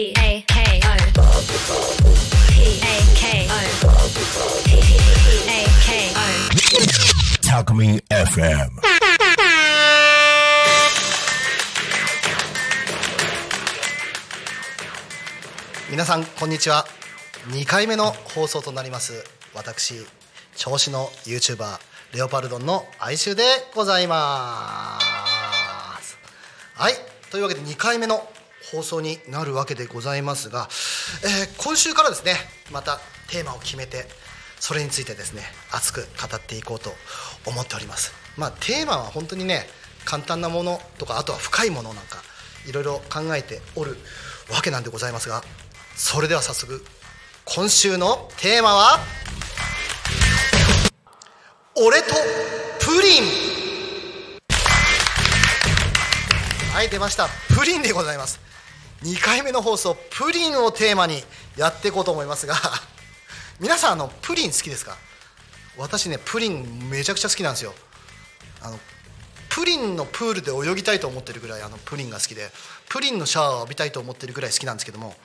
P A K O P A K O P A K O Talk Me FM. 皆さんこんにちは2回目の放送となります私調子の YouTuber レオパルドンの哀愁でございますはいというわけで2回目の放送になるわけでございますが、えー今週からですねまたテーマを決めてそれについてですね熱く語っていこうと思っております。まあテーマは本当にね簡単なものとかあとは深いものなんかいろいろ考えておるわけなんでございますがそれでは早速今週のテーマは「俺とプリン」はい出ました。プリンでございます。2回目の放送プリンをテーマにやっていこうと思いますが 皆さんあのプリン好きですか？私ねプリンめちゃくちゃ好きなんですよ。あのプリンのプールで泳ぎたいと思ってるぐらいあのプリンが好きでプリンのシャワーを浴びたいと思ってるぐらい好きなんですけども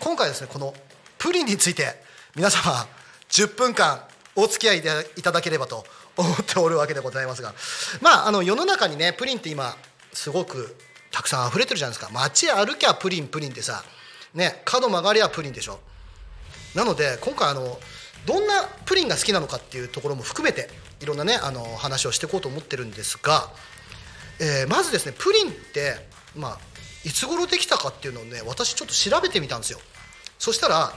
今回ですねこのプリンについて皆様10分間お付き合いいただければと思っておるわけでございますがまああの世の中にねプリンって今すごくたくさん溢れてるじゃないですか。街歩きゃプリンプリンってさね角曲がりゃプリンでしょ。なので今回あのどんなプリンが好きなのかっていうところも含めていろんなねあの話をしていこうと思ってるんですが、えーまずですねプリンって、まあ、いつ頃できたかっていうのをね私ちょっと調べてみたんですよ。そしたら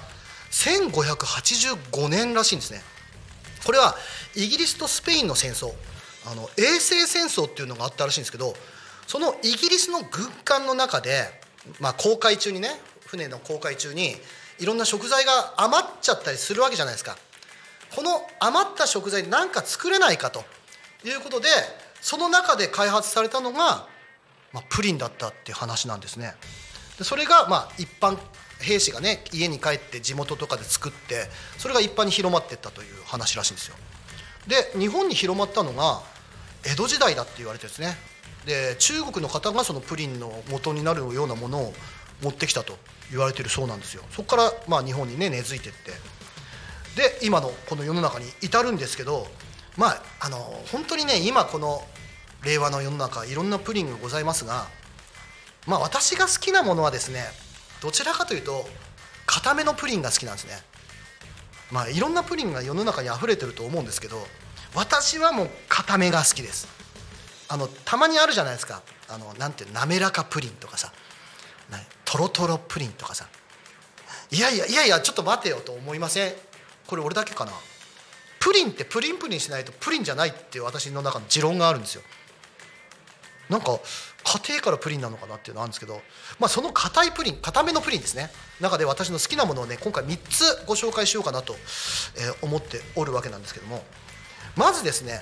1585年らしいんですね。これはイギリスとスペインの戦争あの衛星戦争っていうのがあったらしいんですけどそのイギリスの軍艦の中で、まあ、航海中にね船の航海中にいろんな食材が余っちゃったりするわけじゃないですか。この余った食材なんか作れないかと。いうことでその中で開発されたのが、まあ、プリンだったっていう話なんですね。でそれがまあ一般兵士がね家に帰って地元とかで作ってそれが一般に広まっていったという話らしいんですよ。で日本に広まったのが江戸時代だって言われてるんですね。で中国の方がそのプリンの元になるようなものを持ってきたと言われてるそうなんですよ。そこからまあ日本にね根付いてって。で今のこの世の中に至るんですけどまああの本当にね今この令和の世の中いろんなプリンがございますがまあ私が好きなものはですねどちらかというと固めのプリンが好きなんですね。まあいろんなプリンが世の中に溢れてると思うんですけど私はもう固めが好きです。あのたまにあるじゃないですか。あのなんていう滑らかプリンとかさ。なトロトロプリンとかさ。いやいやいやいやちょっと待てよと思いません？これ俺だけかな？プリンってプリンプリンしないとプリンじゃないっていう私の中の持論があるんですよ。なんか家庭からプリンなのかなっていうのあるんですけど、まあ、その硬いプリン硬めのプリンですね。中で私の好きなものをね今回3つご紹介しようかなと、思っておるわけなんですけども。まずですね、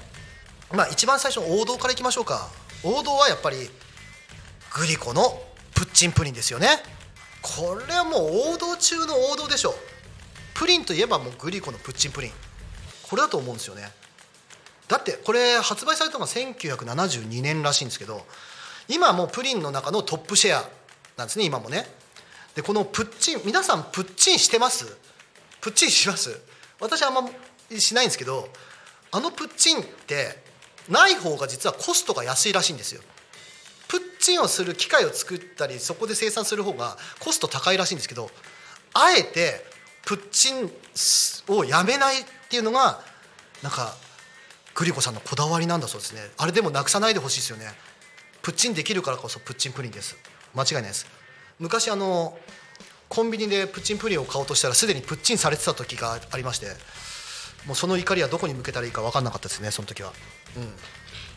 まあ、一番最初の王道からいきましょうか。王道はやっぱりグリコのプッチンプリンですよね。これはもう王道中の王道でしょプリンといえばもうグリコのプッチンプリン。これだと思うんですよね。だってこれ発売されたのが1972年らしいんですけど今はもうプリンの中のトップシェアなんですね今もね。でこのプッチン皆さんプッチンしてます？プッチンします？私あんましないんですけどあのプッチンってない方が実はコストが安いらしいんですよ。プッチンをする機械を作ったりそこで生産する方がコスト高いらしいんですけどあえてプッチンをやめないっていうのがなんかグリコさんのこだわりなんだそうですね。あれでもなくさないでほしいですよね。プッチンできるからこそプッチンプリンです。間違いないです。昔あのコンビニでプッチンプリンを買おうとしたらすでにプッチンされてた時がありましてもうその怒りはどこに向けたらいいか分かんなかったですねその時は。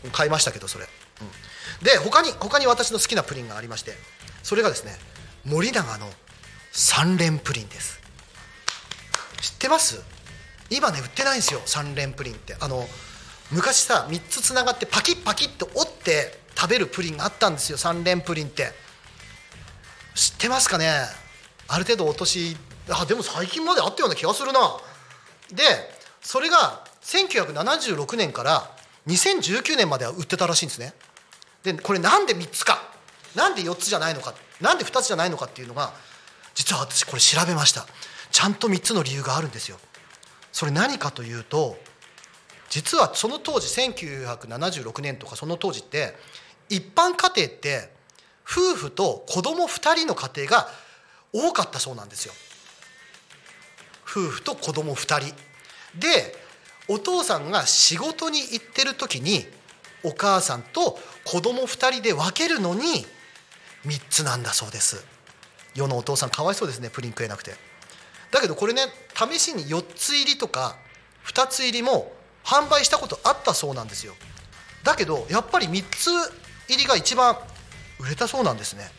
うん。買いましたけどそれ、うん、で他に他に私の好きなプリンがありましてそれがですね森永の三連プリンです。知ってます？今ね売ってないんですよ三連プリンって。あの昔さ3つつながってパキッパキッと折って食べるプリンがあったんですよ三連プリンって。知ってますかね？ある程度お年あでも最近まであったような気がするな。でそれが1976年から2019年までは売ってたらしいんですね。でこれなんで3つか？なんで4つじゃないのか？なんで2つじゃないのかっていうのが実は私これ調べました。ちゃんと3つの理由があるんですよ。それ何かというと実はその当時1976年とかその当時って一般家庭って夫婦と子供2人の家庭が多かったそうなんですよ。夫婦と子供2人。でお父さんが仕事に行ってる時にお母さんと子供2人で分けるのに3つなんだそうです。世のお父さんかわいそうですねプリン食えなくて。だけどこれね試しに4つ入りとか2つ入りも販売したことあったそうなんですよ。だけどやっぱり3つ入りが一番売れたそうなんですね。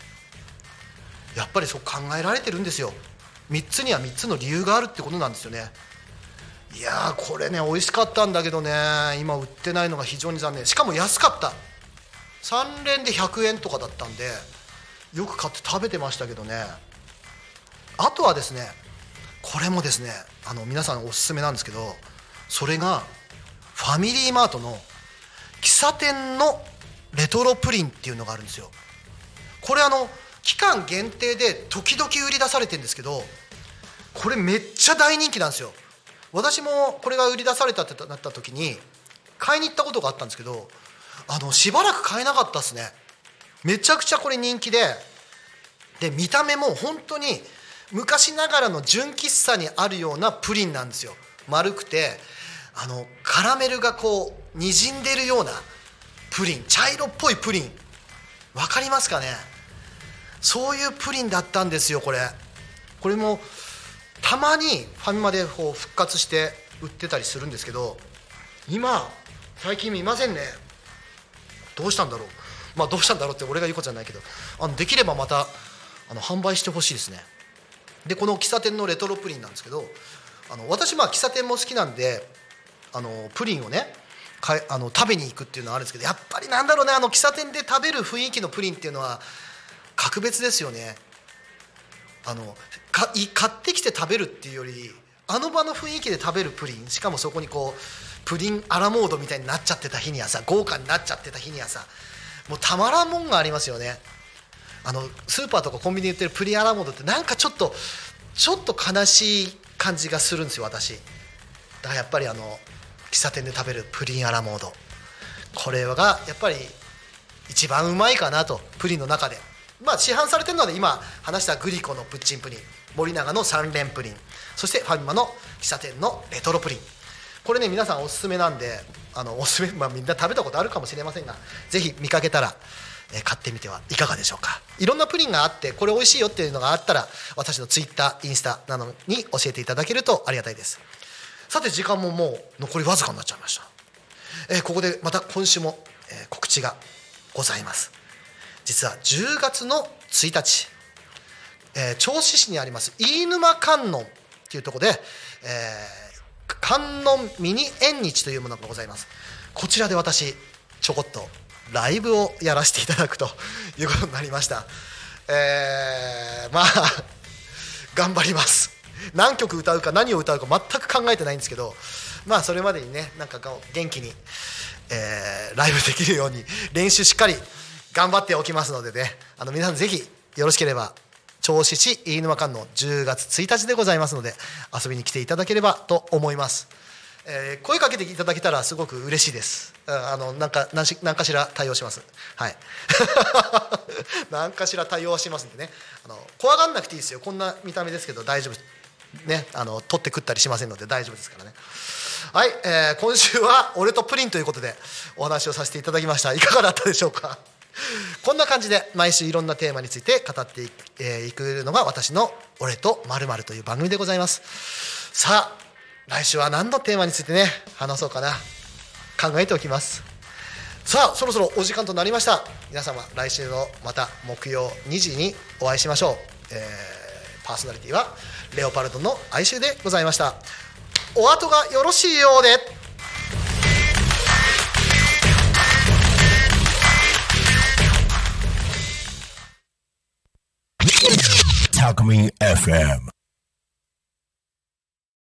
やっぱりそう考えられてるんですよ。3つには3つの理由があるってことなんですよね。いやーこれね美味しかったんだけどね。今売ってないのが非常に残念。しかも安かった。3連で100円とかだったんでよく買って食べてましたけどね。あとはですねこれもですねあの皆さんおすすめなんですけどそれがファミリーマートの喫茶店のレトロプリンっていうのがあるんですよ。これあの期間限定で時々売り出されてるんですけどこれめっちゃ大人気なんですよ。私もこれが売り出されたってなった時に買いに行ったことがあったんですけどあのしばらく買えなかったですね。めちゃくちゃこれ人気でで見た目も本当に昔ながらの純喫茶にあるようなプリンなんですよ。丸くてあのカラメルがこうにじんでるようなプリン茶色っぽいプリン。分かりますかね？そういうプリンだったんですよこれ。これもたまにファミマでこう復活して売ってたりするんですけど今最近見ませんね。どうしたんだろう。まあどうしたんだろうって俺が言うことじゃないけどあのできればまたあの販売してほしいですね。でこの喫茶店のレトロプリンなんですけどあの私まあ喫茶店も好きなんであのプリンをねかあの食べに行くっていうのはあるんですけどやっぱりなんだろうねあの喫茶店で食べる雰囲気のプリンっていうのは格別ですよね。あのかい買ってきて食べるっていうよりあの場の雰囲気で食べるプリンしかもそこにこうプリンアラモードみたいになっちゃってた日にはさ豪華になっちゃってた日にはさもうたまらんもんがありますよね。あのスーパーとかコンビニで売ってるプリンアラモードってなんかちょっとちょっと悲しい感じがするんですよ私。だからやっぱりあの喫茶店で食べるプリンアラモード。これがやっぱり一番うまいかなとプリンの中で。まあ市販されてるのは、ね、今話したグリコのプッチンプリン森永の三連プリンそしてファミマの喫茶店のレトロプリン。これね皆さんおすすめなんであのおすすめ、まあ、みんな食べたことあるかもしれませんがぜひ見かけたらえ買ってみてはいかがでしょうか。いろんなプリンがあってこれ美味しいよっていうのがあったら私のツイッターインスタなどに教えていただけるとありがたいです。さて時間ももう残りわずかになっちゃいました、えーここでまた今週も、え告知がございます。実は10月の1日、えー銚子市にあります飯沼観音っていうところで、えー観音ミニ縁日というものがございます。こちらで私ちょこっとライブをやらせていただくと いうことになりました。えーまあ 頑張ります。何曲歌うか何を歌うか全く考えてないんですけどまあそれまでにねなんか元気に、えーライブできるように練習しっかり頑張っておきますのでね。あの皆さんぜひよろしければ銚子市飯沼館の10月1日でございますので遊びに来ていただければと思います、えー声かけていただけたらすごく嬉しいです。あのなんかし何かしら対応します。はい。何かしら対応はしますんでね。あの怖がんなくていいですよ。こんな見た目ですけど大丈夫。ねあの取って食ったりしませんので大丈夫ですからね。はい、えー今週は俺とプリンということでお話をさせていただきました。いかがだったでしょうか？こんな感じで毎週いろんなテーマについて語っていく,、えーいくのが私の「俺とまるという番組でございます。さあ来週は何のテーマについてね話そうかな。考えておきます。さあそろそろお時間となりました。皆様来週のまた木曜2時にお会いしましょう、えーパーソナリティはレオパルトの哀愁でございました。お後がよろしいようで。Alchemy FM.